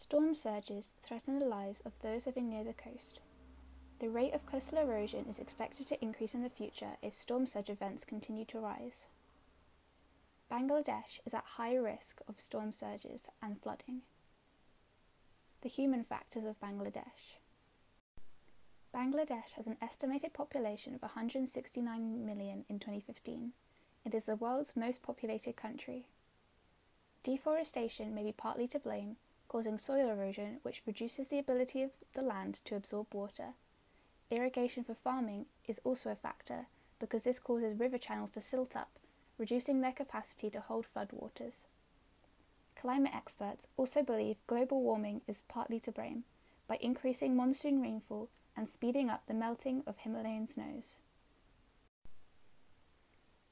Storm surges threaten the lives of those living near the coast. The rate of coastal erosion is expected to increase in the future if storm surge events continue to rise. Bangladesh is at high risk of storm surges and flooding. The human factors of Bangladesh. Bangladesh has an estimated population of 169 million in 2015. It is the world's most populated country. Deforestation may be partly to blame, causing soil erosion, which reduces the ability of the land to absorb water. Irrigation for farming is also a factor because this causes river channels to silt up, reducing their capacity to hold floodwaters. Climate experts also believe global warming is partly to blame by increasing monsoon rainfall and speeding up the melting of Himalayan snows.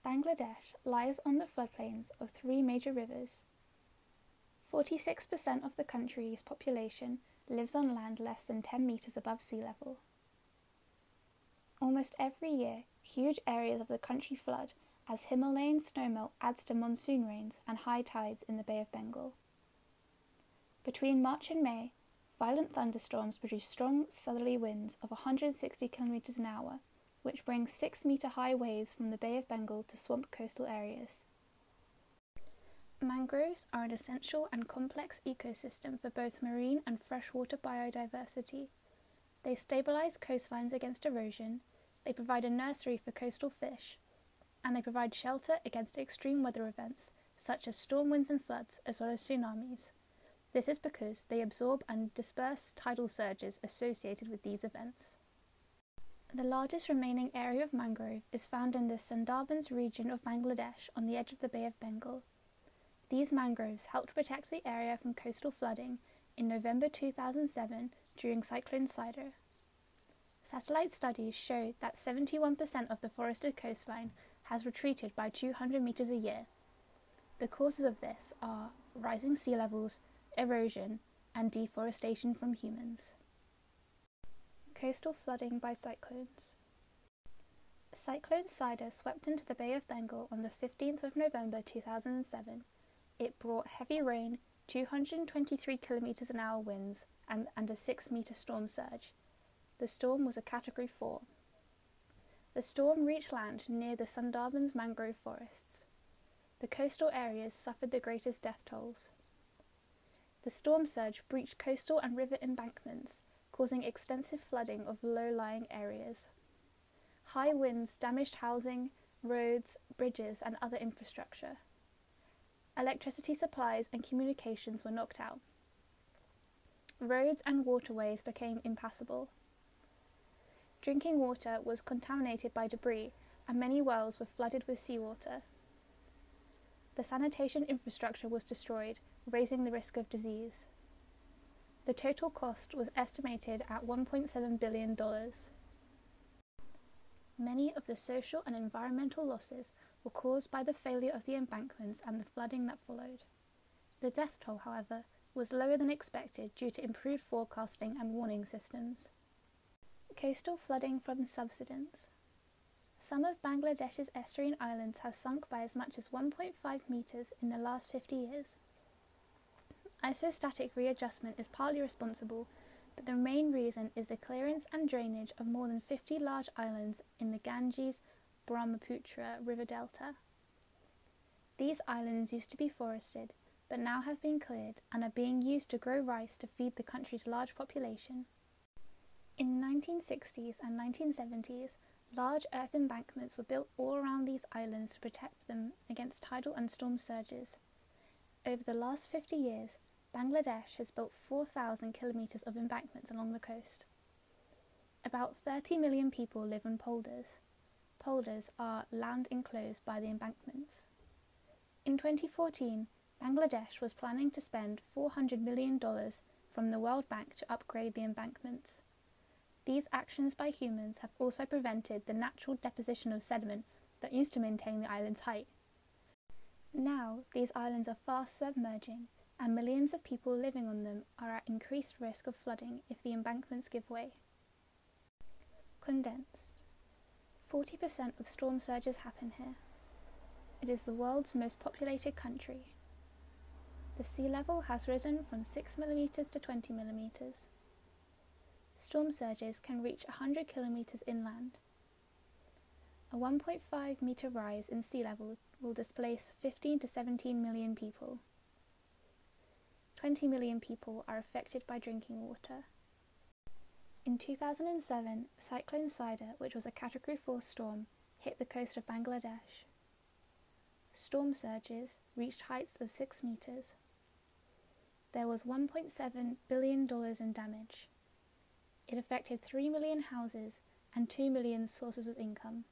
Bangladesh lies on the floodplains of three major rivers 46% of the country's population lives on land less than 10 metres above sea level. Almost every year, huge areas of the country flood as Himalayan snowmelt adds to monsoon rains and high tides in the Bay of Bengal. Between March and May, violent thunderstorms produce strong southerly winds of 160 km an hour, which bring 6 metre high waves from the Bay of Bengal to swamp coastal areas. Mangroves are an essential and complex ecosystem for both marine and freshwater biodiversity. They stabilise coastlines against erosion, they provide a nursery for coastal fish, and they provide shelter against extreme weather events such as storm winds and floods, as well as tsunamis. This is because they absorb and disperse tidal surges associated with these events. The largest remaining area of mangrove is found in the Sundarbans region of Bangladesh on the edge of the Bay of Bengal. These mangroves helped protect the area from coastal flooding in November 2007 during Cyclone Sidr. Satellite studies show that 71% of the forested coastline has retreated by 200 metres a year. The causes of this are rising sea levels, erosion, and deforestation from humans. Coastal flooding by cyclones. Cyclone Sidr swept into the Bay of Bengal on the 15th of November 2007 it brought heavy rain, 223 kilometres an hour winds, and, and a 6 metre storm surge. The storm was a Category 4. The storm reached land near the Sundarbans mangrove forests. The coastal areas suffered the greatest death tolls. The storm surge breached coastal and river embankments, causing extensive flooding of low lying areas. High winds damaged housing, roads, bridges, and other infrastructure electricity supplies and communications were knocked out. Roads and waterways became impassable. Drinking water was contaminated by debris, and many wells were flooded with seawater. The sanitation infrastructure was destroyed, raising the risk of disease. The total cost was estimated at $1.7 billion. Many of the social and environmental losses were caused by the failure of the embankments and the flooding that followed. The death toll, however, was lower than expected due to improved forecasting and warning systems. Coastal flooding from subsidence. Some of Bangladesh's estuarine islands have sunk by as much as 1.5 metres in the last 50 years. Isostatic readjustment is partly responsible, but the main reason is the clearance and drainage of more than 50 large islands in the Ganges Brahmaputra river delta. These islands used to be forested, but now have been cleared and are being used to grow rice to feed the country's large population. In the 1960s and 1970s, large earth embankments were built all around these islands to protect them against tidal and storm surges. Over the last 50 years, Bangladesh has built 4,000 kilometres of embankments along the coast. About 30 million people live in polders polders are land enclosed by the embankments. In 2014, Bangladesh was planning to spend $400 million from the World Bank to upgrade the embankments. These actions by humans have also prevented the natural deposition of sediment that used to maintain the island's height. Now, these islands are fast submerging, and millions of people living on them are at increased risk of flooding if the embankments give way. Condensed 40% of storm surges happen here. It is the world's most populated country. The sea level has risen from 6 mm to 20 mm. Storm surges can reach 100 km inland. A 1.5 metre rise in sea level will displace 15 to 17 million people. 20 million people are affected by drinking water. In 2007, Cyclone Sidr, which was a Category 4 storm, hit the coast of Bangladesh. Storm surges reached heights of 6 metres. There was $1.7 billion in damage. It affected 3 million houses and 2 million sources of income.